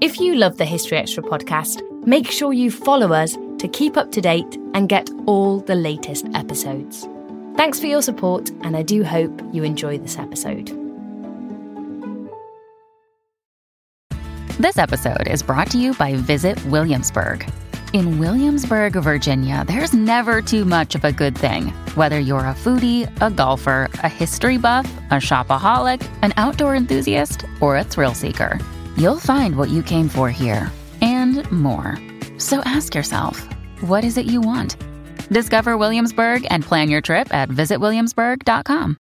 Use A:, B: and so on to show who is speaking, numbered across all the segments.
A: If you love the History Extra podcast, make sure you follow us to keep up to date and get all the latest episodes. Thanks for your support, and I do hope you enjoy this episode.
B: This episode is brought to you by Visit Williamsburg. In Williamsburg, Virginia, there's never too much of a good thing. Whether you're a foodie, a golfer, a history buff, a shopaholic, an outdoor enthusiast, or a thrill seeker, you'll find what you came for here and more. So ask yourself, what is it you want? Discover Williamsburg and plan your trip at visitwilliamsburg.com.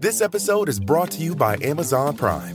C: This episode is brought to you by Amazon Prime.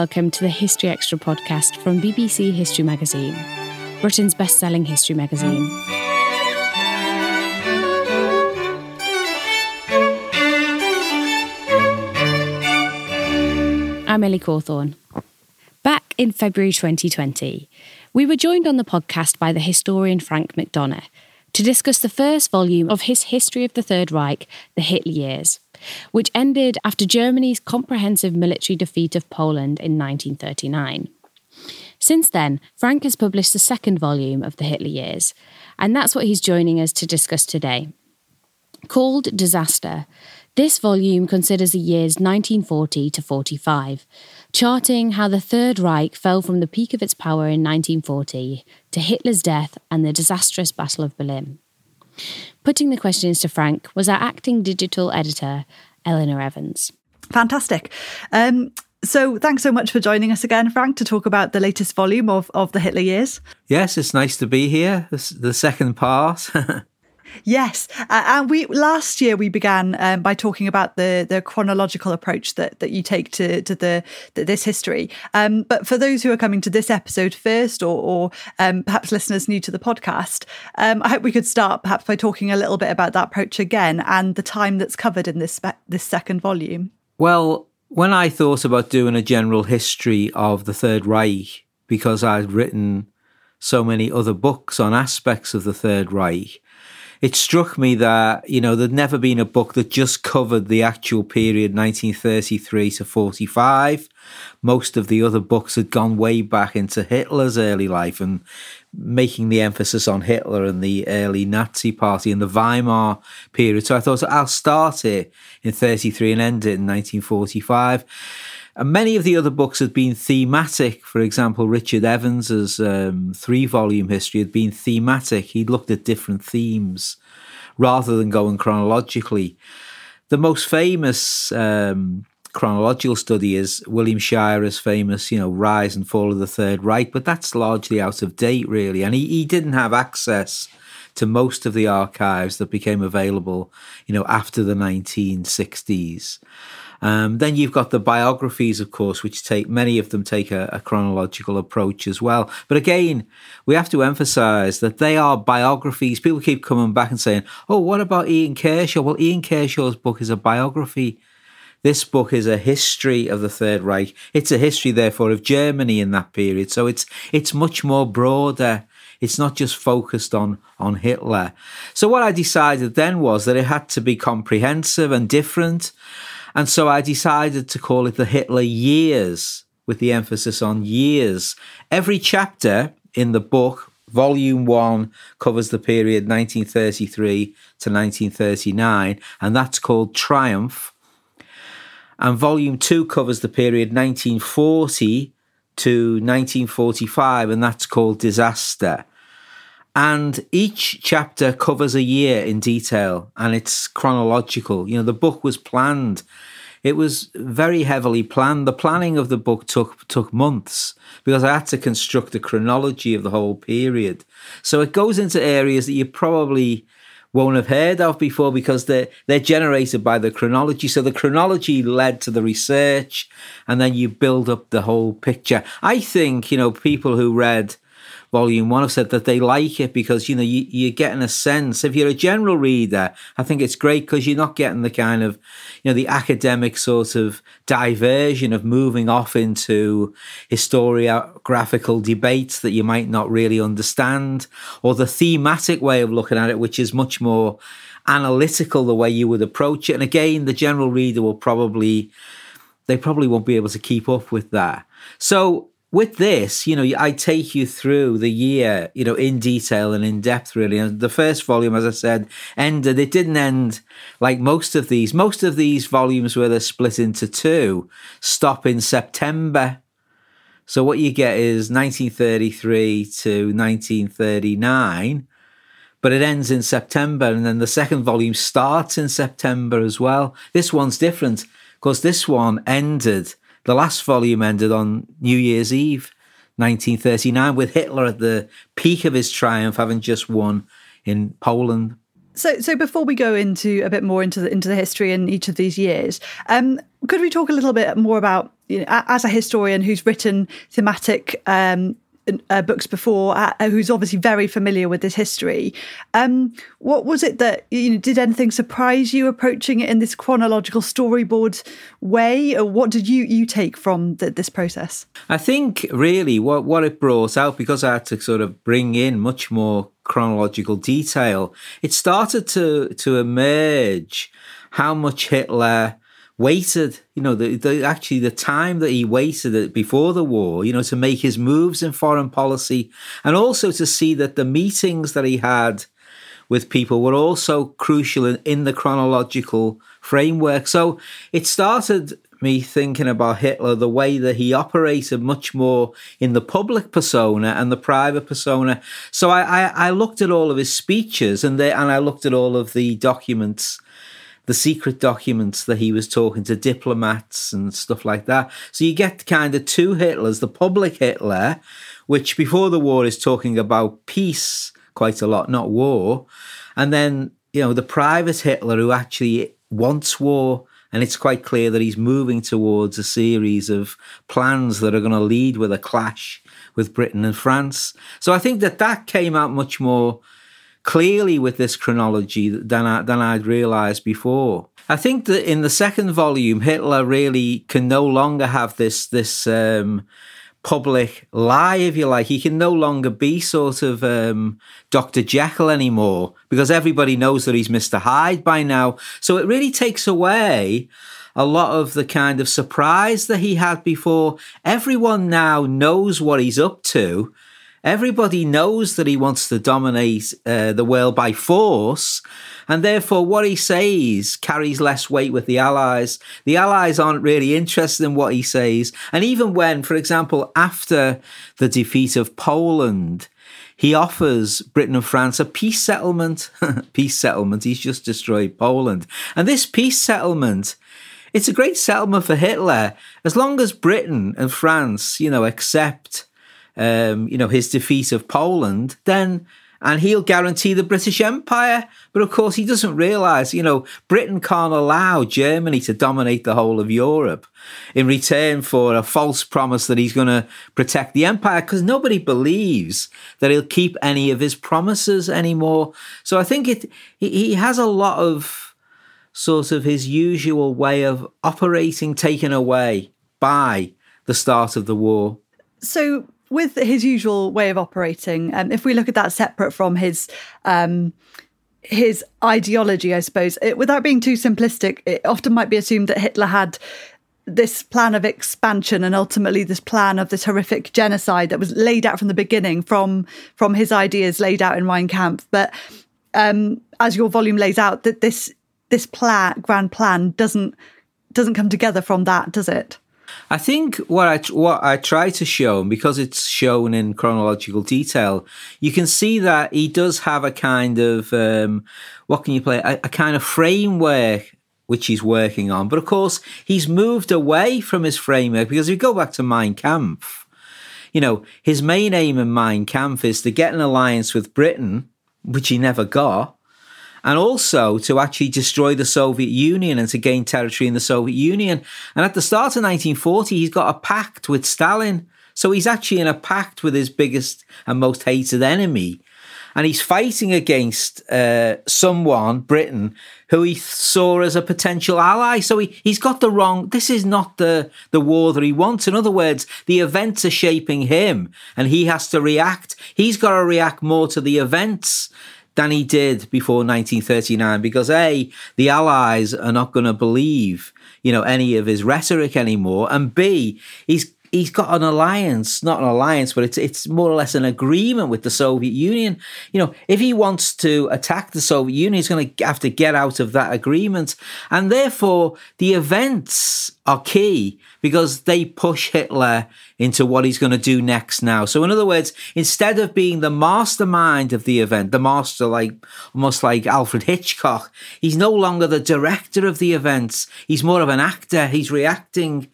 A: Welcome to the History Extra podcast from BBC History Magazine, Britain's best selling history magazine. I'm Ellie Cawthorne. Back in February 2020, we were joined on the podcast by the historian Frank McDonough to discuss the first volume of his History of the Third Reich, The Hitler Years, which ended after Germany's comprehensive military defeat of Poland in 1939. Since then, Frank has published the second volume of The Hitler Years, and that's what he's joining us to discuss today. Called Disaster, this volume considers the years 1940 to 45, charting how the Third Reich fell from the peak of its power in 1940 to Hitler's death and the disastrous Battle of Berlin. Putting the questions to Frank was our acting digital editor, Eleanor Evans.
D: Fantastic. Um, so thanks so much for joining us again, Frank, to talk about the latest volume of, of the Hitler Years.
E: Yes, it's nice to be here. This, the second part.
D: Yes, uh, and we last year we began um, by talking about the the chronological approach that that you take to to the, this history. Um, but for those who are coming to this episode first, or, or um, perhaps listeners new to the podcast, um, I hope we could start perhaps by talking a little bit about that approach again and the time that's covered in this spe- this second volume.
E: Well, when I thought about doing a general history of the Third Reich, because I'd written so many other books on aspects of the Third Reich it struck me that you know there'd never been a book that just covered the actual period 1933 to 45 most of the other books had gone way back into hitler's early life and making the emphasis on hitler and the early nazi party and the weimar period. So i thought i'll start it in 33 and end it in 1945 and many of the other books had been thematic. For example, Richard Evans's um, three volume history had been thematic. He looked at different themes rather than going chronologically. The most famous um, chronological study is William Shirer's famous, you know, Rise and Fall of the Third Reich, but that's largely out of date, really. And he, he didn't have access to most of the archives that became available, you know, after the 1960s. Um, then you've got the biographies, of course, which take many of them take a, a, chronological approach as well. But again, we have to emphasize that they are biographies. People keep coming back and saying, "Oh, what about Ian Kershaw?" Well, Ian Kershaw's book is a biography. This book is a history of the Third Reich. It's a history, therefore, of Germany in that period. So it's it's much more broader. It's not just focused on on Hitler. So what I decided then was that it had to be comprehensive and different. And so I decided to call it the Hitler years, with the emphasis on years. Every chapter in the book, volume one, covers the period 1933 to 1939, and that's called Triumph. And volume two covers the period 1940 to 1945, and that's called Disaster. And each chapter covers a year in detail and it's chronological. You know, the book was planned. It was very heavily planned. The planning of the book took took months because I had to construct a chronology of the whole period. So it goes into areas that you probably won't have heard of before because they're they're generated by the chronology. So the chronology led to the research, and then you build up the whole picture. I think you know people who read volume one have said that they like it because you know you, you're getting a sense. If you're a general reader, I think it's great because you're not getting the kind of you know the academic sort of diversion of moving off into historiographical debates that you might not really understand, or the thematic way of looking at it, which is much more analytical the way you would approach it. And again, the general reader will probably they probably won't be able to keep up with that. So with this, you know, I take you through the year, you know, in detail and in depth, really. And the first volume, as I said, ended. It didn't end like most of these. Most of these volumes, where they're split into two, stop in September. So what you get is 1933 to 1939, but it ends in September, and then the second volume starts in September as well. This one's different because this one ended the last volume ended on New Year's Eve, 1939, with Hitler at the peak of his triumph, having just won in Poland.
D: So, so before we go into a bit more into the into the history in each of these years, um, could we talk a little bit more about, you know, as a historian who's written thematic um, uh, books before, uh, uh, who's obviously very familiar with this history. Um, what was it that you know? Did anything surprise you approaching it in this chronological storyboard way, or what did you you take from the, this process?
E: I think really what what it brought out because I had to sort of bring in much more chronological detail. It started to to emerge how much Hitler waited, you know, the, the, actually the time that he waited before the war, you know, to make his moves in foreign policy and also to see that the meetings that he had with people were also crucial in, in the chronological framework. So it started me thinking about Hitler, the way that he operated much more in the public persona and the private persona. So I, I, I looked at all of his speeches and they, and I looked at all of the documents the secret documents that he was talking to diplomats and stuff like that. So you get kind of two Hitlers the public Hitler, which before the war is talking about peace quite a lot, not war. And then, you know, the private Hitler who actually wants war. And it's quite clear that he's moving towards a series of plans that are going to lead with a clash with Britain and France. So I think that that came out much more clearly with this chronology than I, than I'd realised before. I think that in the second volume, Hitler really can no longer have this this um, public lie, if you like. He can no longer be sort of um, Dr. Jekyll anymore because everybody knows that he's Mr. Hyde by now. So it really takes away a lot of the kind of surprise that he had before. Everyone now knows what he's up to Everybody knows that he wants to dominate uh, the world by force, and therefore what he says carries less weight with the Allies. The Allies aren't really interested in what he says. And even when, for example, after the defeat of Poland, he offers Britain and France a peace settlement. peace settlement. He's just destroyed Poland. And this peace settlement, it's a great settlement for Hitler as long as Britain and France, you know, accept um, you know, his defeat of Poland, then and he'll guarantee the British Empire. But of course, he doesn't realize, you know, Britain can't allow Germany to dominate the whole of Europe in return for a false promise that he's going to protect the empire because nobody believes that he'll keep any of his promises anymore. So I think it he has a lot of sort of his usual way of operating taken away by the start of the war.
D: So with his usual way of operating, um, if we look at that separate from his um, his ideology, I suppose, it, without being too simplistic, it often might be assumed that Hitler had this plan of expansion and ultimately this plan of this horrific genocide that was laid out from the beginning from from his ideas laid out in Mein Kampf. But um, as your volume lays out, that this this plan, grand plan, doesn't doesn't come together from that, does it?
E: I think what I what I try to show, because it's shown in chronological detail, you can see that he does have a kind of um, what can you play a, a kind of framework which he's working on. But of course, he's moved away from his framework because if you go back to Mein Kampf, you know, his main aim in Mein Kampf is to get an alliance with Britain, which he never got, and also to actually destroy the Soviet Union and to gain territory in the Soviet Union. And at the start of 1940, he's got a pact with Stalin. So he's actually in a pact with his biggest and most hated enemy and he's fighting against uh, someone, Britain, who he saw as a potential ally. So he, he's got the wrong. This is not the the war that he wants. In other words, the events are shaping him, and he has to react. He's got to react more to the events than he did before 1939 because a the allies are not going to believe you know any of his rhetoric anymore and b he's he's got an alliance, not an alliance, but it's it's more or less an agreement with the Soviet Union. You know, if he wants to attack the Soviet Union, he's going to have to get out of that agreement, and therefore the events are key because they push Hitler into what he's going to do next now. So, in other words, instead of being the mastermind of the event, the master, like almost like Alfred Hitchcock, he's no longer the director of the events. He's more of an actor. He's reacting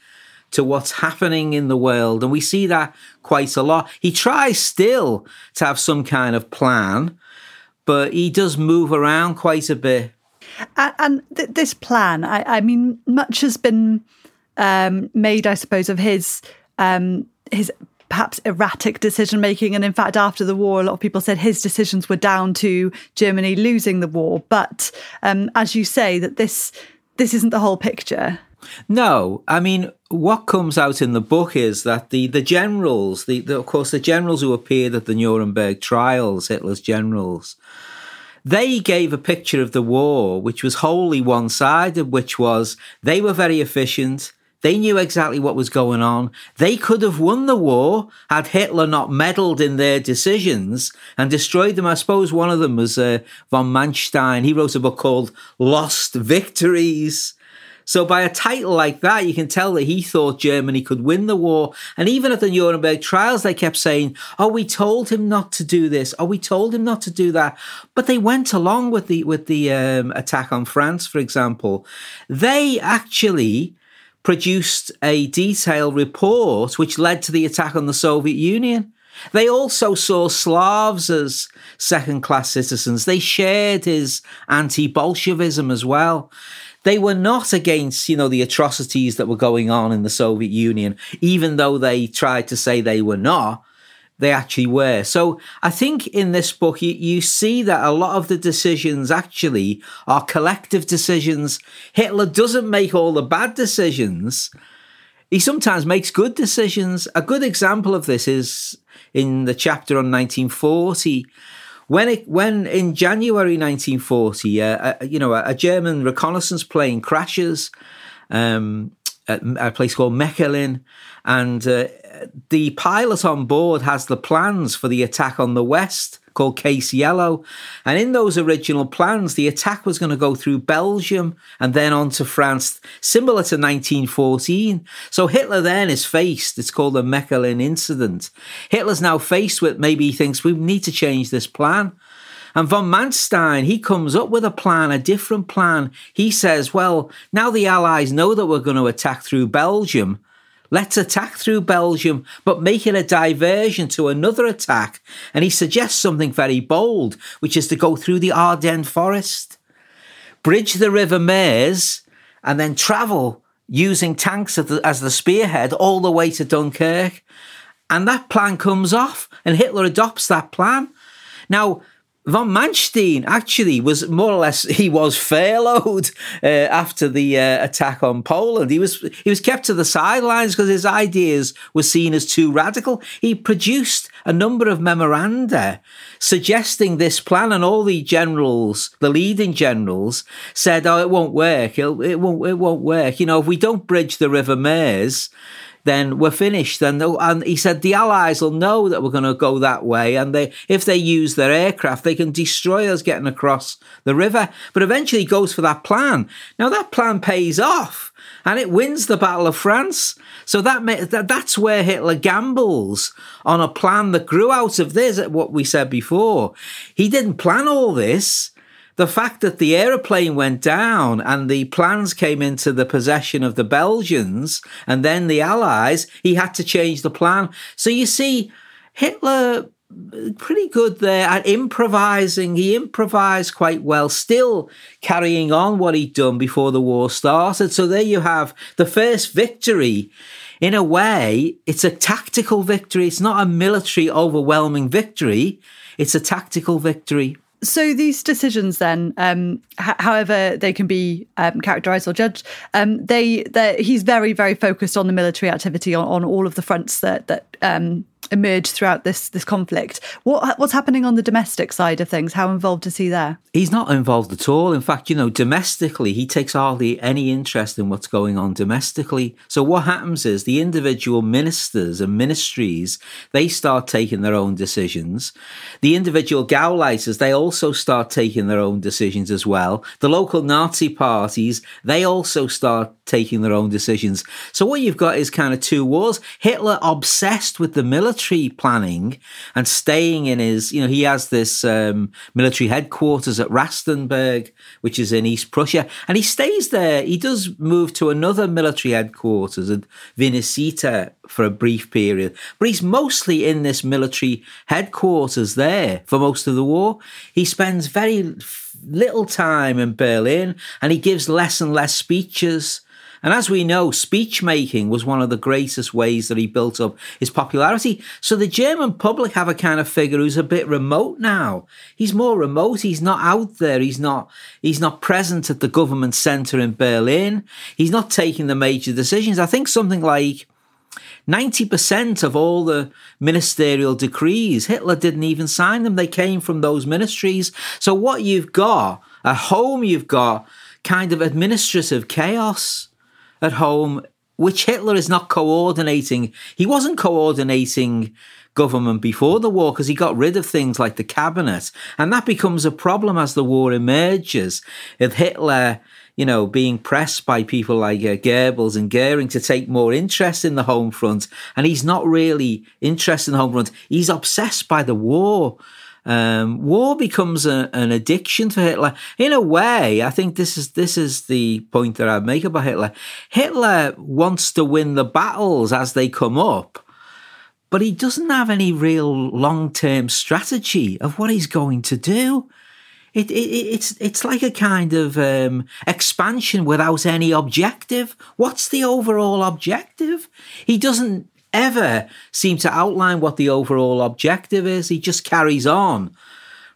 E: to what's happening in the world. And we see that quite a lot. He tries still to have some kind of plan, but he does move around quite a bit.
D: And, th- this plan, I, I, mean, much has been um, made, I suppose, of his um, his perhaps erratic decision making. And in fact, after the war, a lot of people said his decisions were down to Germany losing the war. But um, as you say, that this this isn't the whole picture.
E: No, I mean, what comes out in the book is that the, the generals, the, the, of course, the generals who appeared at the Nuremberg trials, Hitler's generals, they gave a picture of the war which was wholly one sided, which was they were very efficient. They knew exactly what was going on. They could have won the war had Hitler not meddled in their decisions and destroyed them. I suppose one of them was uh, von Manstein. He wrote a book called Lost Victories. So by a title like that, you can tell that he thought Germany could win the war. And even at the Nuremberg trials, they kept saying, "Oh, we told him not to do this. Oh, we told him not to do that." But they went along with the with the um, attack on France, for example. They actually produced a detailed report which led to the attack on the Soviet Union. They also saw Slavs as second class citizens. They shared his anti Bolshevism as well they were not against, you know, the atrocities that were going on in the Soviet Union, even though they tried to say they were not. They actually were. So I think in this book, you, you see that a lot of the decisions actually are collective decisions. Hitler doesn't make all the bad decisions. He sometimes makes good decisions. A good example of this is in the chapter on 1940 when it when in January 1940, uh, a, you know, a, a, German reconnaissance plane crashes um, at a place called Mechelen, and uh, the pilot on board has the plans for the attack on the west called Case Yellow. And in those original plans, the attack was going to go through Belgium and then on to France, similar to 1914. So Hitler then is faced, it's called the Mechelen incident. Hitler's now faced with maybe he thinks we need to change this plan. And von Manstein, he comes up with a plan, a different plan. He says, well, now the Allies know that we're going to attack through Belgium. Let's attack through Belgium, but make it a diversion to another attack. And he suggests something very bold, which is to go through the Ardennes forest, bridge the River Meuse, and then travel using tanks as the, as the spearhead all the way to Dunkirk. And that plan comes off, and Hitler adopts that plan. Now, Von Manstein actually was more or less he was furloughed uh, after the uh, attack on Poland. He was he was kept to the sidelines because his ideas were seen as too radical. He produced a number of memoranda suggesting this plan, and all the generals, the leading generals, said, "Oh, it won't work. It'll, it won't. It won't work. You know, if we don't bridge the River Meuse." Then we're finished. And, and he said the Allies will know that we're going to go that way. And they, if they use their aircraft, they can destroy us getting across the river. But eventually he goes for that plan. Now that plan pays off and it wins the Battle of France. So that, that that's where Hitler gambles on a plan that grew out of this, what we said before. He didn't plan all this the fact that the aeroplane went down and the plans came into the possession of the Belgians and then the Allies, he had to change the plan. So you see, Hitler pretty good there at improvising. He improvised quite well, still carrying on what he'd done before the war started. So there you have the first victory. In a way, it's a tactical victory. It's not a military overwhelming victory. It's a tactical victory.
D: So these decisions, then, um, h- however they can be um, characterized or judged, um, they he's very, very focused on the military activity on, on all of the fronts that that um, emerge throughout this this conflict. What what's happening on the domestic side of things? How involved is he there?
E: He's not involved at all. In fact, you know, domestically, he takes hardly any interest in what's going on domestically. So what happens is the individual ministers and ministries they start taking their own decisions. The individual Gauleiters they also start taking their own decisions as well. The local Nazi parties they also start taking their own decisions. So what you've got is kind of two wars. Hitler obsessed with the military planning and staying in his, you know, he has this um, military headquarters at Rastenburg, which is in East Prussia, and he stays there. He does move to another military headquarters at Vinnitsa for a brief period, but he's mostly in this military headquarters there for most of the war. He spends very little time in Berlin and he gives less and less speeches. And as we know, speech making was one of the greatest ways that he built up his popularity. So the German public have a kind of figure who's a bit remote now. He's more remote. He's not out there. He's not, he's not present at the government center in Berlin. He's not taking the major decisions. I think something like 90% of all the ministerial decrees, Hitler didn't even sign them. They came from those ministries. So what you've got at home, you've got kind of administrative chaos at home, which Hitler is not coordinating. He wasn't coordinating government before the war because he got rid of things like the cabinet. And that becomes a problem as the war emerges. If Hitler, you know, being pressed by people like uh, Goebbels and Goering to take more interest in the home front, and he's not really interested in the home front. He's obsessed by the war. Um, war becomes a, an addiction for Hitler. In a way, I think this is this is the point that I make about Hitler. Hitler wants to win the battles as they come up, but he doesn't have any real long term strategy of what he's going to do. It, it, it's it's like a kind of um, expansion without any objective. What's the overall objective? He doesn't ever seem to outline what the overall objective is. He just carries on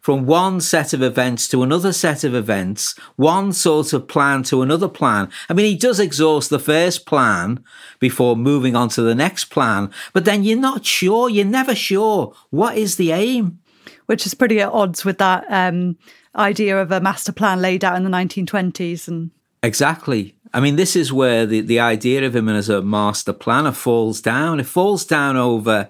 E: from one set of events to another set of events, one sort of plan to another plan. I mean, he does exhaust the first plan before moving on to the next plan, but then you're not sure, you're never sure what is the aim.
D: Which is pretty at odds with that um, idea of a master plan laid out in the 1920s and
E: Exactly. I mean, this is where the, the idea of him as a master planner falls down. It falls down over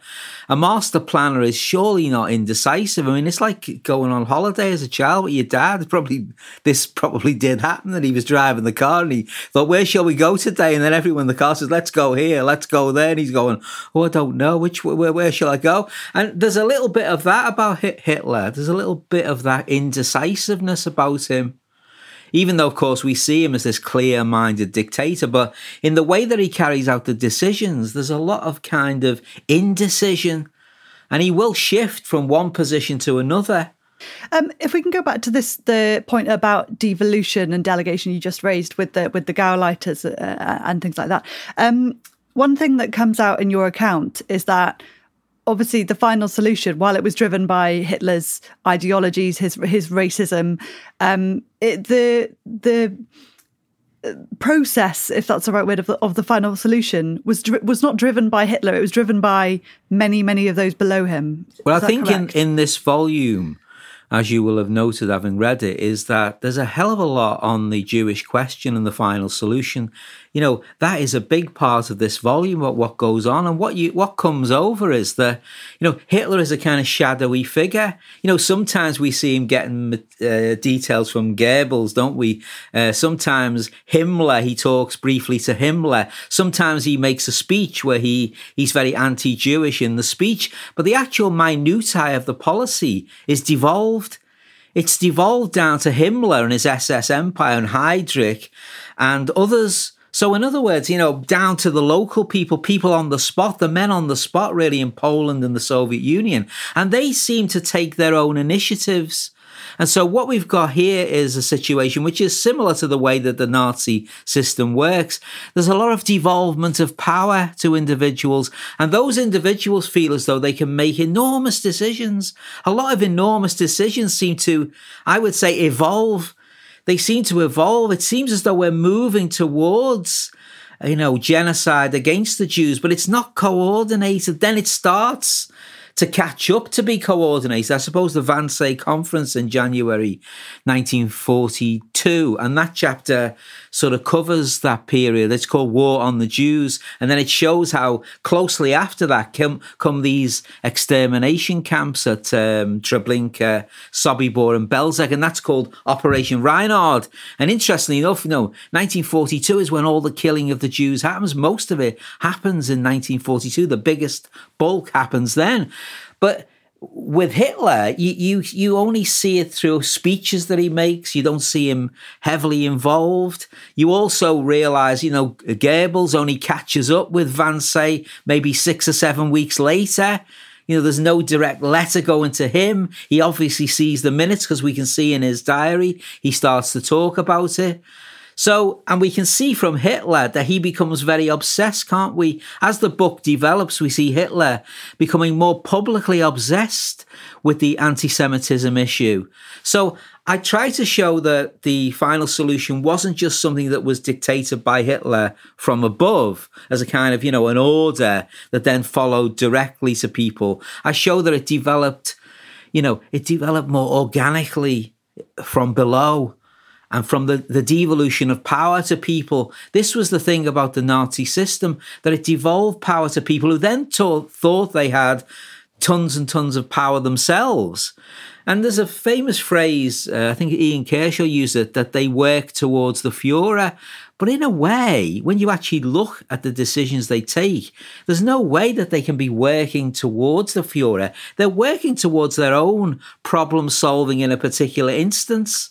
E: a master planner is surely not indecisive. I mean, it's like going on holiday as a child with your dad. Probably this probably did happen that he was driving the car and he thought, "Where shall we go today?" And then everyone in the car says, "Let's go here, let's go there." And he's going, "Oh, I don't know which where where shall I go?" And there's a little bit of that about Hitler. There's a little bit of that indecisiveness about him even though, of course, we see him as this clear minded dictator, but in the way that he carries out the decisions, there's a lot of kind of indecision. And he will shift from one position to another.
D: Um, if we can go back to this, the point about devolution and delegation you just raised with the with the Gauleiters uh, and things like that. Um, one thing that comes out in your account is that obviously the final solution, while it was driven by Hitler's ideologies, his his racism, um, it, the the uh, process, if that's the right word, of the, of the final solution was was not driven by Hitler. It was driven by many many of those below him.
E: Well, Is I think in in this volume as you will have noted having read it, is that there's a hell of a lot on the Jewish question and the final solution. You know, that is a big part of this volume of what goes on. And what you what comes over is that, you know, Hitler is a kind of shadowy figure. You know, sometimes we see him getting uh, details from Goebbels, don't we? Uh, sometimes Himmler, he talks briefly to Himmler. Sometimes he makes a speech where he he's very anti-Jewish in the speech, but the actual minutiae of the policy is devolved. It's devolved down to Himmler and his SS empire and Heydrich and others So, in other words, you know, down to the local people, people on the spot, the men on the spot, really, in Poland and the Soviet Union. And they seem to take their own initiatives. And so, what we've got here is a situation which is similar to the way that the Nazi system works. There's a lot of devolvement of power to individuals, and those individuals feel as though they can make enormous decisions. A lot of enormous decisions seem to, I would say, evolve. They seem to evolve. It seems as though we're moving towards you know, genocide against the Jews, but it's not coordinated. Then it starts to catch up to be coordinated. I suppose the Wannsee conference in January 1942, and that chapter sort of covers that period. It's called War on the Jews. And then it shows how closely after that come, come these extermination camps at um, Treblinka, Sobibor, and Belzec. And that's called Operation Reinhard. And interestingly enough, you know, 1942 is when all the killing of the Jews happens. Most of it happens in 1942. The biggest bulk happens then. But with Hitler, you, you you only see it through speeches that he makes. You don't see him heavily involved. You also realize, you know, Goebbels only catches up with Wannsee maybe six or seven weeks later. You know, there's no direct letter going to him. He obviously sees the minutes because we can see in his diary he starts to talk about it. So, and we can see from Hitler that he becomes very obsessed, can't we? As the book develops, we see Hitler becoming more publicly obsessed with the anti Semitism issue. So, I try to show that the final solution wasn't just something that was dictated by Hitler from above as a kind of, you know, an order that then followed directly to people. I show that it developed, you know, it developed more organically from below and from the, the devolution of power to people. This was the thing about the Nazi system that it devolved power to people who then thought they had tons and tons of power themselves. And there's a famous phrase, uh, I think Ian Kershaw used it, that they work towards the Fuhrer. But in a way, when you actually look at the decisions they take, there's no way that they can be working towards the Fuhrer. They're working towards their own problem solving in a particular instance.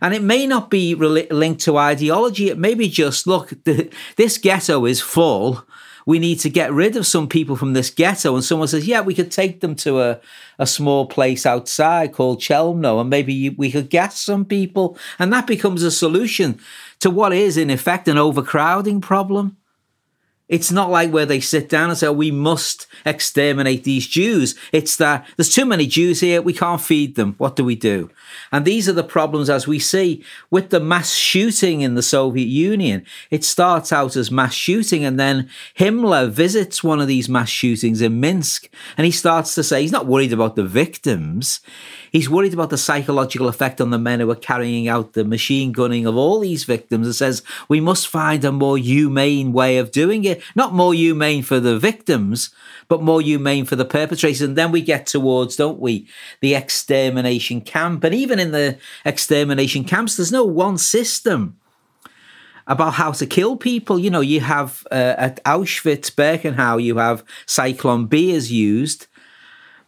E: And it may not be re- linked to ideology. It may be just, look, this ghetto is full. We need to get rid of some people from this ghetto. And someone says, yeah, we could take them to a, a small place outside called Chelmno, and maybe we could gas some people. And that becomes a solution to what is, in effect, an overcrowding problem. It's not like where they sit down and say, oh, we must exterminate these Jews. It's that there's too many Jews here. We can't feed them. What do we do? And these are the problems as we see with the mass shooting in the Soviet Union. It starts out as mass shooting and then Himmler visits one of these mass shootings in Minsk and he starts to say he's not worried about the victims. He's worried about the psychological effect on the men who are carrying out the machine gunning of all these victims and says we must find a more humane way of doing it. Not more humane for the victims, but more humane for the perpetrators. And then we get towards, don't we, the extermination camp. And even in the extermination camps, there's no one system about how to kill people. You know, you have uh, at Auschwitz, Birkenau, you have Zyklon B is used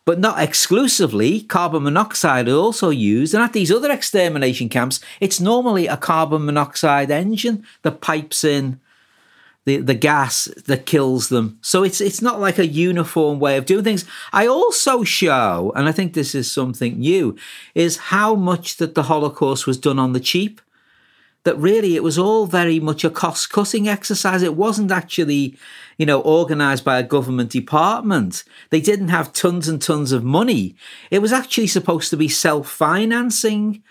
E: but not exclusively. Carbon monoxide is also used. And at these other extermination camps, it's normally a carbon monoxide engine that pipes in the, the gas that kills them. So it's it's not like a uniform way of doing things. I also show, and I think this is something new, is how much that the Holocaust was done on the cheap that really it was all very much a cost cutting exercise. It wasn't actually, you know, organized by a government department. They didn't have tons and tons of money. It was actually supposed to be self financing.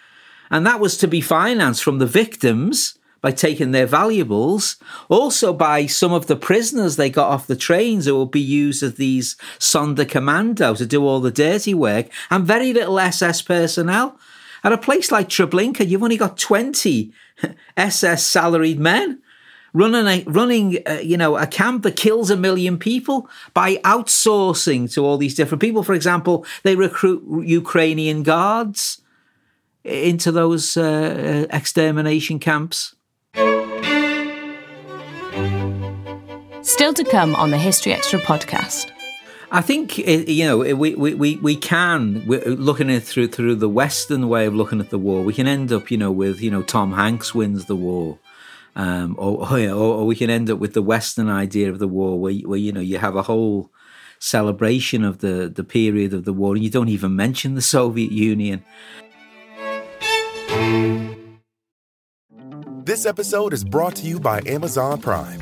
E: And that was to be financed from the victims by taking their valuables, also by some of the prisoners they got off the trains who will be used as these Sonderkommando to do all the dirty work, and very little SS personnel. At a place like Treblinka, you've only got 20 SS salaried men running a, running uh, you know a camp that kills a million people by outsourcing to all these different people. For example, they recruit Ukrainian guards into those uh, extermination camps.
A: Still to come on the History Extra podcast.
E: I think eh, you know eh, we, we, we, we can eh, looking at it through through the Western way of looking at the war. We can end up you know with you know Tom Hanks wins the war, Um, or, or, or, we can end up with the Western idea of the war, where, where you know you have a whole celebration of the the period of the war, and you don't even mention the Soviet Union.
C: This episode is brought to you by Amazon Prime.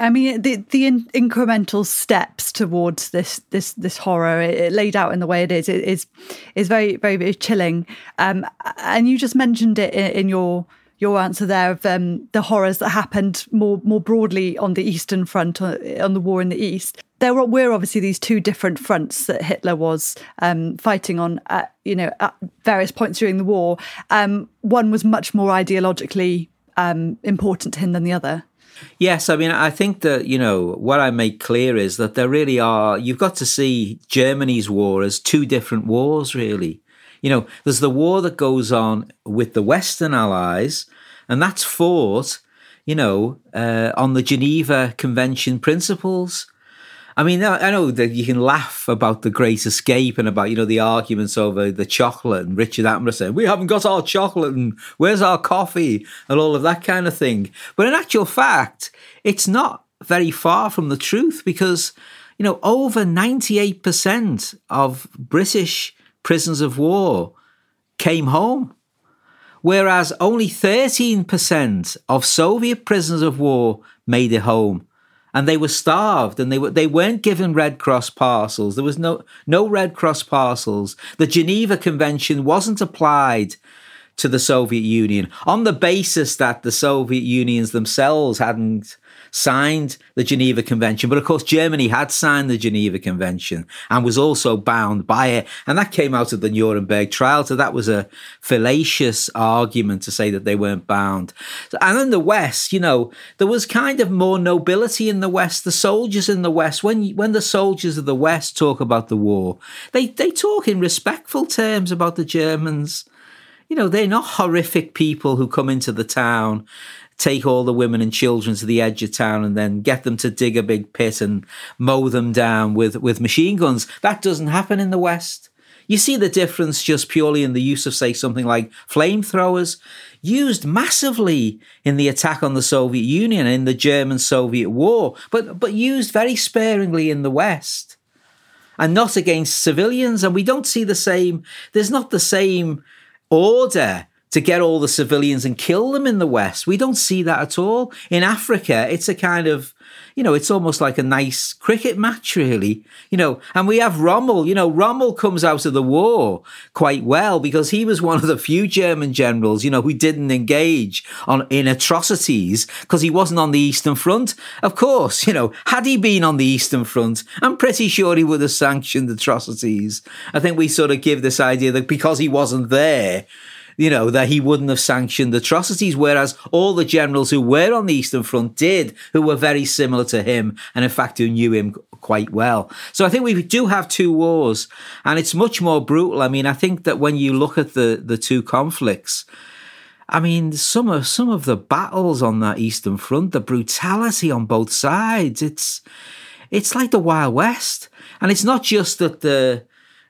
D: I mean, the the in, incremental steps towards this this this horror it, it laid out in the way it is it is is very very very chilling. Um, and you just mentioned it in, in your your answer there of um, the horrors that happened more more broadly on the Eastern Front on, uh, on the war in the East. There were, were, obviously these two different fronts that Hitler was um, fighting on, at, you know, at various points during the war. Um, one was much more ideologically um, important to him than the other.
E: Yes, I mean, I think that, you know, what I make clear is that there really are, you've got to see Germany's war as two different wars, really. You know, there's the war that goes on with the Western Allies, and that's fought, you know, uh, on the Geneva Convention principles. I mean, I know that you can laugh about the Great Escape and about you know the arguments over the chocolate and Richard Attenborough saying we haven't got our chocolate and where's our coffee and all of that kind of thing. But in actual fact, it's not very far from the truth because you know over ninety eight percent of British prisoners of war came home, whereas only thirteen percent of Soviet prisoners of war made it home and they were starved and they were they weren't given red cross parcels. There was no no red cross parcels. The geneva convention wasn't applied to the soviet union on the basis that the soviet unions themselves hadn't signed the Geneva Convention, but of course, Germany had signed the Geneva Convention and was also bound by it. And that came out of the Nuremberg trial. So that was a fallacious argument to say that they weren't bound. And in the West, you know, there was kind of more nobility in the West. The soldiers in the West, when, when the soldiers of the West talk about the war, they, they talk in respectful terms about the Germans you know, they're not horrific people who come into the town take all the women and children to the edge of town and then get them to dig a big pit and mow them down with, with machine guns. That doesn't happen in the West. You see the difference just purely in the use of, say, something like flamethrowers, used massively in the attack on the Soviet Union in the German Soviet War, but, but used very sparingly in the West and not against civilians. And we don't see the same, there's not the same order to get all the civilians and kill them in the West. We don't see that at all. In Africa, it's a kind of, you know, it's almost like a nice cricket match, really. You know, and we have Rommel. You know, Rommel comes out of the war quite well because he was one of the few German generals, you know, who didn't engage on in atrocities because he wasn't on the Eastern Front. Of course, you know, had he been on the Eastern Front, I'm pretty sure he would have sanctioned atrocities. I think we sort of give this idea that because he wasn't there, you know, that he wouldn't have sanctioned atrocities, whereas all the generals who were on the Eastern Front did, who were very similar to him, and in fact, who knew him quite well. So I think we do have two wars, and it's much more brutal. I mean, I think that when you look at the, the two conflicts, I mean, some of some of the battles on that Eastern Front, the brutality on both sides, it's it's like the Wild West. And it's not just that the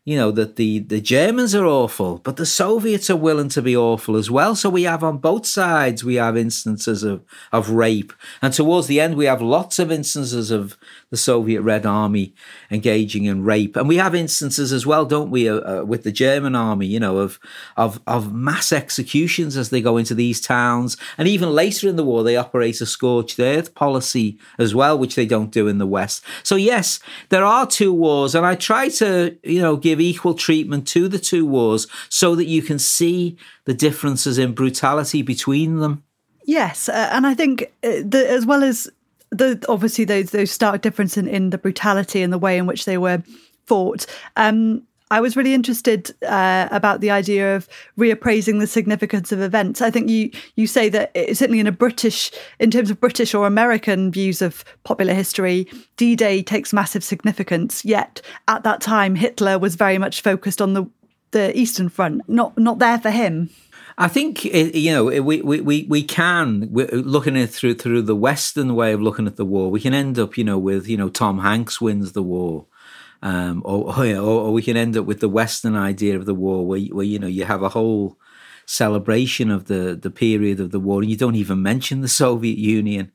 E: you know that the the Germans are awful, but the Soviets are willing to be awful as well. So we have on both sides we have instances of of rape, and towards the end we have lots of instances of the Soviet Red Army engaging in rape, and we have instances as well, don't we, uh, uh, with the German army, you know, of of of mass executions as they go into these towns, and even later in the war they operate a scorched earth policy as well, which they don't do in the West. So yes, there are two wars, and I try to you know give equal treatment to the two wars so that you can see the differences in brutality between them.
D: Yes, uh, and I think uh, the, as well as the obviously those those stark difference in, in the brutality and the way in which they were fought. Um, I was really interested uh, about the idea of reappraising the significance of events. I think you you say that certainly in a British, in terms of British or American views of popular history, D-Day takes massive significance. Yet at that time, Hitler was very much focused on the the Eastern Front, not not there for him.
E: I think you know we we we can looking at through through the Western way of looking at the war. We can end up you know with you know Tom Hanks wins the war, um, or, or, or we can end up with the Western idea of the war, where where you know you have a whole celebration of the the period of the war, and you don't even mention the Soviet Union.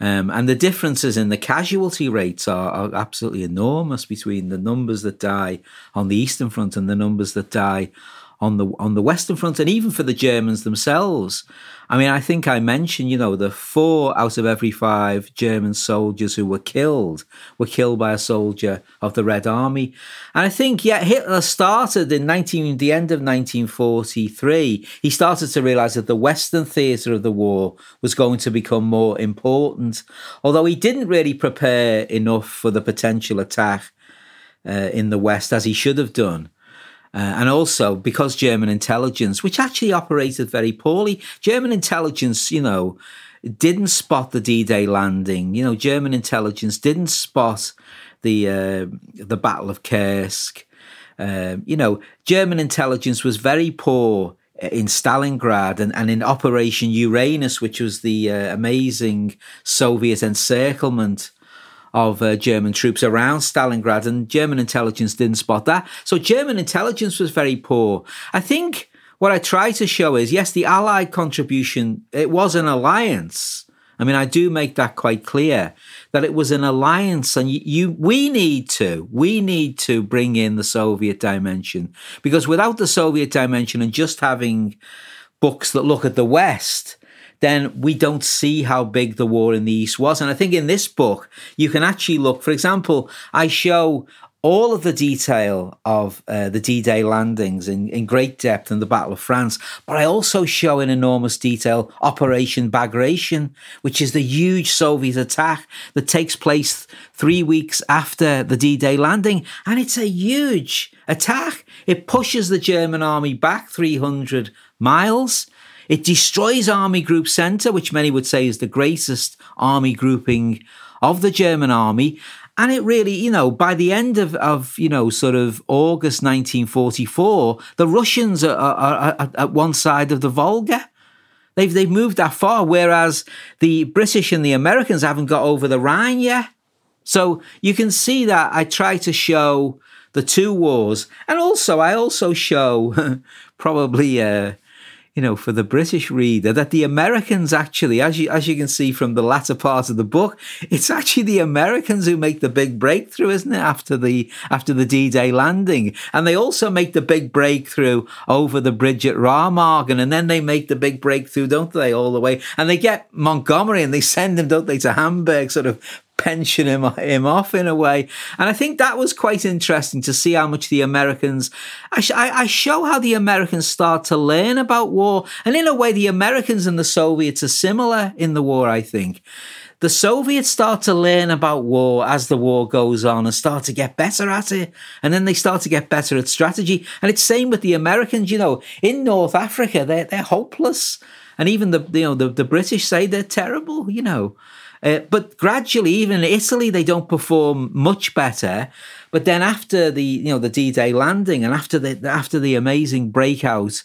E: Um, and the differences in the casualty rates are, are, absolutely enormous between the numbers that die on the Eastern Front and the numbers that die on the on the Western Front, and even for the Germans themselves. I mean, I think I mentioned, you know, the four out of every five German soldiers who were killed were killed by a soldier of the Red Army. And I think, yeah, Hitler started in 19, the end of 1943. He started to realize that the Western theatre of the war was going to become more important, although he didn't really prepare enough for the potential attack uh, in the West as he should have done. Uh, and also because German intelligence, which actually operated very poorly, German intelligence, you know, didn't spot the D-Day landing. You know, German intelligence didn't spot the uh, the Battle of Kursk. Uh, you know, German intelligence was very poor in Stalingrad and, and in Operation Uranus, which was the uh, amazing Soviet encirclement of uh, German troops around Stalingrad, and German intelligence didn't spot that. So German intelligence was very poor. I think what I try to show is yes, the Allied contribution, it was an alliance. I mean, I do make that quite clear that it was an alliance, and you, you, we need to, we need to bring in the Soviet dimension because without the Soviet dimension and just having books that look at the West, then we don't see how big the war in the East was. And I think in this book, you can actually look, for example, I show all of the detail of uh, the D Day landings in, in great depth in the Battle of France, but I also show in enormous detail Operation Bagration, which is the huge Soviet attack that takes place three weeks after the D Day landing. And it's a huge attack. It pushes the German army back 300 miles. It destroys Army Group Centre, which many would say is the greatest army grouping of the German army. And it really, you know, by the end of, of you know, sort of August 1944, the Russians are, are, are at one side of the Volga. They've, they've moved that far, whereas the British and the Americans haven't got over the Rhine yet. So you can see that I try to show the two wars. And also, I also show probably uh, you know, for the British reader, that the Americans actually, as you as you can see from the latter part of the book, it's actually the Americans who make the big breakthrough, isn't it? After the after the D-Day landing, and they also make the big breakthrough over the bridge at Remagen, and then they make the big breakthrough, don't they, all the way? And they get Montgomery and they send him, don't they, to Hamburg, sort of pension him, him off in a way. And I think that was quite interesting to see how much the Americans, I, sh- I, show how the Americans start to learn about war. And in a way, the Americans and the Soviets are similar in the war, I think. The Soviets start to learn about war as the war goes on and start to get better at it. And then they start to get better at strategy. And it's same with the Americans, you know, in North Africa, they're, they're hopeless. And even the, you know, the, the British say they're terrible, you know. Uh, but gradually, even in Italy, they don't perform much better. But then after the you know the D-Day landing and after the after the amazing breakout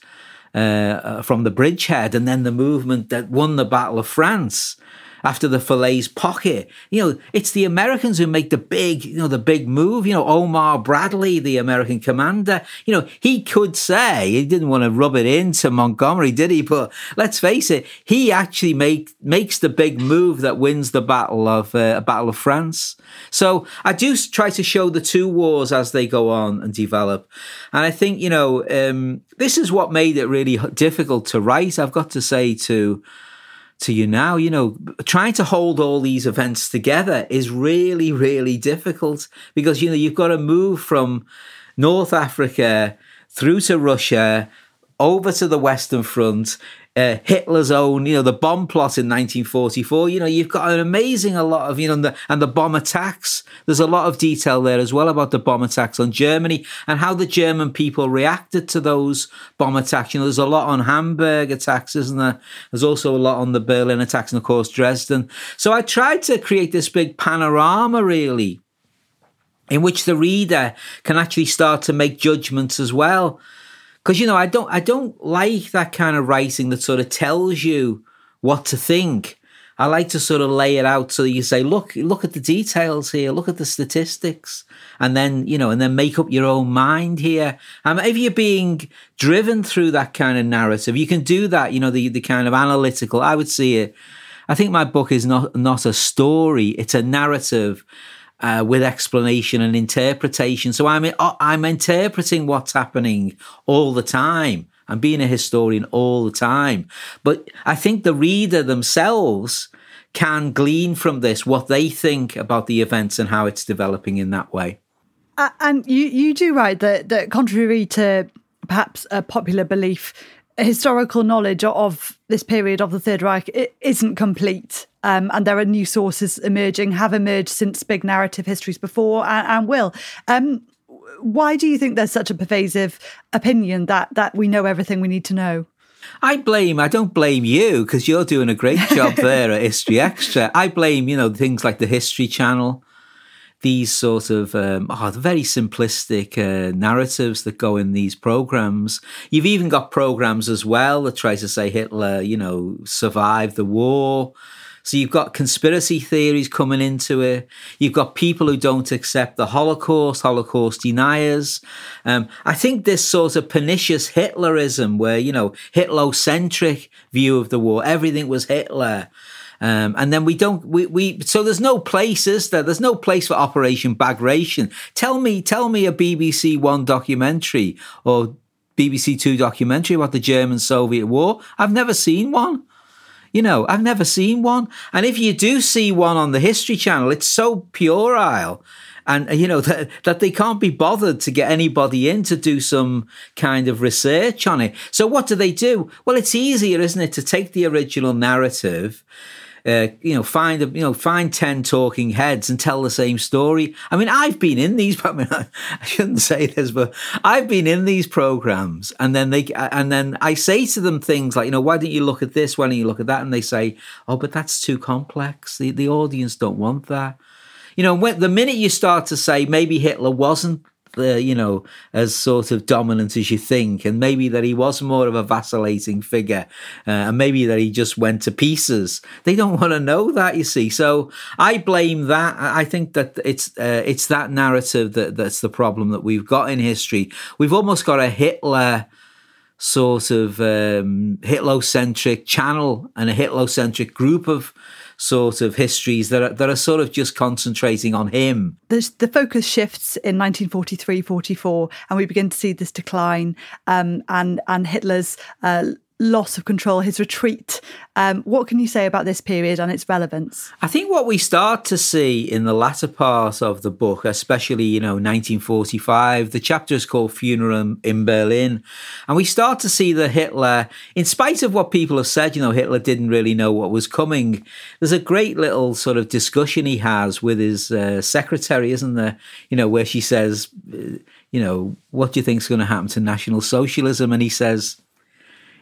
E: uh, uh, from the bridgehead and then the movement that won the Battle of France, after the Falaise pocket. You know, it's the Americans who make the big, you know, the big move. You know, Omar Bradley, the American commander, you know, he could say he didn't want to rub it into Montgomery, did he? But let's face it, he actually make makes the big move that wins the battle of uh, Battle of France. So I do try to show the two wars as they go on and develop, and I think you know um, this is what made it really difficult to write. I've got to say to to you now. You know, trying to hold all these events together is really, really difficult because, you know, you've got to move from North Africa through to Russia over to the Western Front, uh, Hitler's own, you know, the bomb plot in 1944. You know, you've got an amazing a lot of, you know, and the, and the bomb attacks. There's a lot of detail there as well about the bomb attacks on Germany and how the German people reacted to those bomb attacks. You know, there's a lot on Hamburg attacks, isn't there? There's also a lot on the Berlin attacks and, of course, Dresden. So I tried to create this big panorama, really, in which the reader can actually start to make judgments as well because you know I don't I don't like that kind of writing that sort of tells you what to think. I like to sort of lay it out so you say, look, look at the details here, look at the statistics, and then you know, and then make up your own mind here. And if you're being driven through that kind of narrative, you can do that. You know, the the kind of analytical. I would see it. I think my book is not not a story; it's a narrative uh, with explanation and interpretation. So I'm uh, I'm interpreting what's happening all the time. I'm being a historian all the time. But I think the reader themselves can glean from this what they think about the events and how it's developing in that way.
D: Uh, and you you do right that that contrary to perhaps a popular belief historical knowledge of this period of the Third Reich it isn't complete. Um, and there are new sources emerging, have emerged since big narrative histories before, and, and will. Um, why do you think there's such a pervasive opinion that that we know everything we need to know?
E: I blame, I don't blame you because you're doing a great job there at History Extra. I blame, you know, things like the History Channel, these sort of um, oh, very simplistic uh, narratives that go in these programs. You've even got programs as well that try to say Hitler, you know, survived the war. So you've got conspiracy theories coming into it. You've got people who don't accept the Holocaust, Holocaust deniers. Um, I think this sort of pernicious Hitlerism, where you know Hitler-centric view of the war, everything was Hitler. Um, and then we don't, we, we, so there's no place, is there? There's no place for Operation Bagration. Tell me, tell me a BBC One documentary or BBC Two documentary about the German Soviet War. I've never seen one. You know, I've never seen one. And if you do see one on the History Channel, it's so puerile and you know that, that they can't be bothered to get anybody in to do some kind of research on it so what do they do well it's easier isn't it to take the original narrative uh, you know, find a, you know, find ten talking heads and tell the same story. I mean, I've been in these. I mean, I shouldn't say this, but I've been in these programs, and then they, and then I say to them things like, you know, why don't you look at this? Why don't you look at that? And they say, oh, but that's too complex. The the audience don't want that. You know, when, the minute you start to say maybe Hitler wasn't the you know as sort of dominant as you think. And maybe that he was more of a vacillating figure uh, and maybe that he just went to pieces. They don't want to know that you see. So i blame that. I think that it's uh, it's that narrative that that's the problem that we've got in history. We've almost got a hitler sort of um, Hitler-centric channel and a Hitler-centric group of sort of histories that are, that are sort of just concentrating on him.
D: The, the focus shifts in 1943 44, and we begin to see this decline um, and, and Hitler's. Uh, loss of control, his retreat. Um, what can you say about this period and its relevance?
E: I think what we start to see in the latter part of the book, especially, you know, 1945, the chapter is called Funeral in Berlin. And we start to see that Hitler, in spite of what people have said, you know, Hitler didn't really know what was coming. There's a great little sort of discussion he has with his uh, secretary, isn't there? You know, where she says, uh, you know, what do you think is going to happen to National Socialism? And he says,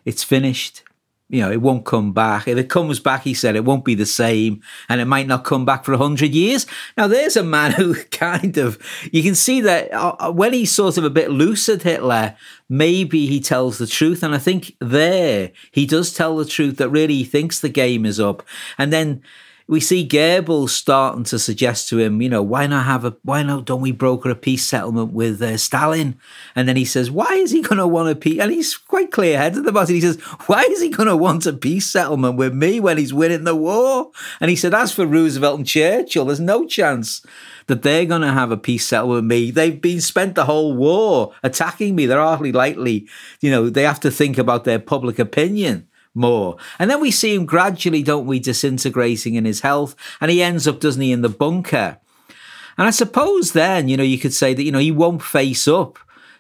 E: it's finished. You know, it won't come back. If it comes back, he said, it won't be the same and it might not come back for a hundred years. Now, there's a man who kind of, you can see that uh, uh, when he's sort of a bit lucid, Hitler, maybe he tells the truth. And I think there he does tell the truth that really he thinks the game is up. And then we see Goebbels starting to suggest to him, you know, why not have a, why not don't we broker a peace settlement with uh, Stalin? And then he says, why is he going to want a peace? And he's quite clear headed about it. He says, why is he going to want a peace settlement with me when he's winning the war? And he said, as for Roosevelt and Churchill, there's no chance that they're going to have a peace settlement with me. They've been spent the whole war attacking me. They're hardly likely, you know, they have to think about their public opinion more. And then we see him gradually, don't we, disintegrating in his health. And he ends up, doesn't he, in the bunker. And I suppose then, you know, you could say that, you know, he won't face up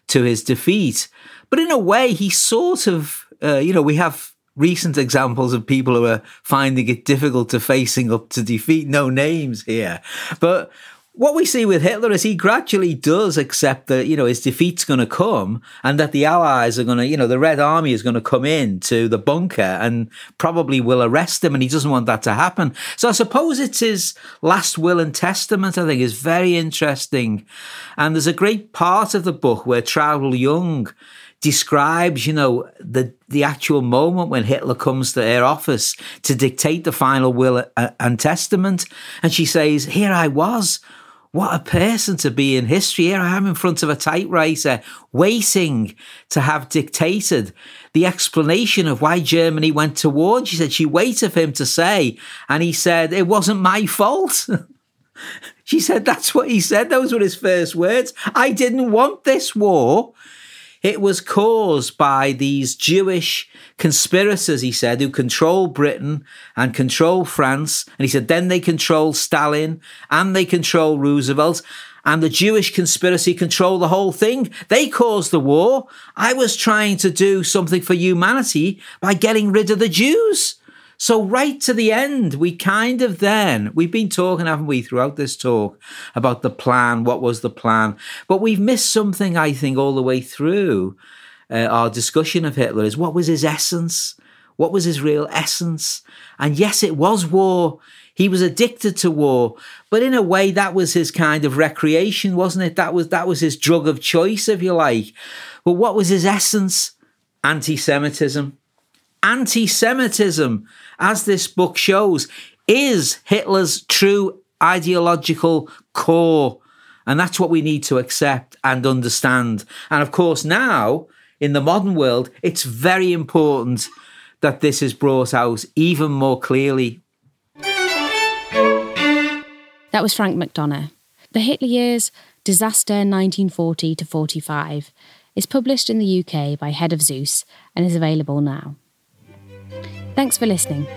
E: to his defeat. But in a way, he sort of, uh, you know, we have recent examples of people who are finding it difficult to facing up to defeat. No names here. But what we see with Hitler is he gradually does accept that, you know, his defeat's going to come and that the Allies are going to, you know, the Red Army is going to come in to the bunker and probably will arrest him and he doesn't want that to happen. So I suppose it's his last will and testament, I think, is very interesting. And there's a great part of the book where Traudl Junge describes, you know, the the actual moment when Hitler comes to her office to dictate the final will uh, and testament. And she says, Here I was what a person to be in history. Here I am in front of a typewriter, waiting to have dictated the explanation of why Germany went to war. And she said she waited for him to say, and he said, It wasn't my fault. she said, That's what he said. Those were his first words. I didn't want this war. It was caused by these Jewish conspirators, he said, who control Britain and control France. And he said, then they control Stalin and they control Roosevelt. And the Jewish conspiracy control the whole thing. They caused the war. I was trying to do something for humanity by getting rid of the Jews. So, right to the end, we kind of then, we've been talking, haven't we, throughout this talk about the plan, what was the plan, but we've missed something, I think, all the way through uh, our discussion of Hitler is what was his essence? What was his real essence? And yes, it was war. He was addicted to war, but in a way, that was his kind of recreation, wasn't it? That was that was his drug of choice, if you like. But what was his essence? Anti-Semitism. Anti-Semitism as this book shows, is Hitler's true ideological core. And that's what we need to accept and understand. And of course, now in the modern world, it's very important that this is brought out even more clearly.
A: That was Frank McDonough. The Hitler Years Disaster 1940 to 45 is published in the UK by Head of Zeus and is available now. Thanks for listening.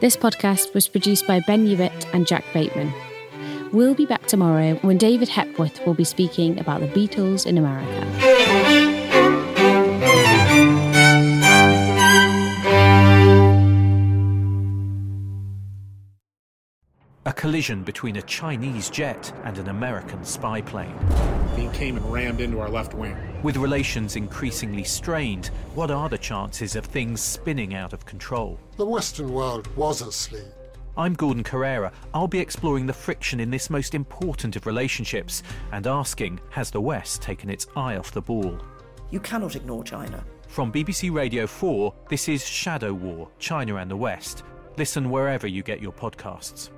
A: This podcast was produced by Ben Hewitt and Jack Bateman. We'll be back tomorrow when David Hepworth will be speaking about the Beatles in America.
F: a collision between a Chinese jet and an American spy plane.
G: He came and rammed into our left wing.
F: With relations increasingly strained, what are the chances of things spinning out of control?
H: The Western world was asleep.
F: I'm Gordon Corera. I'll be exploring the friction in this most important of relationships and asking Has the West taken its eye off the ball?
I: You cannot ignore China.
F: From BBC Radio 4, this is Shadow War China and the West. Listen wherever you get your podcasts.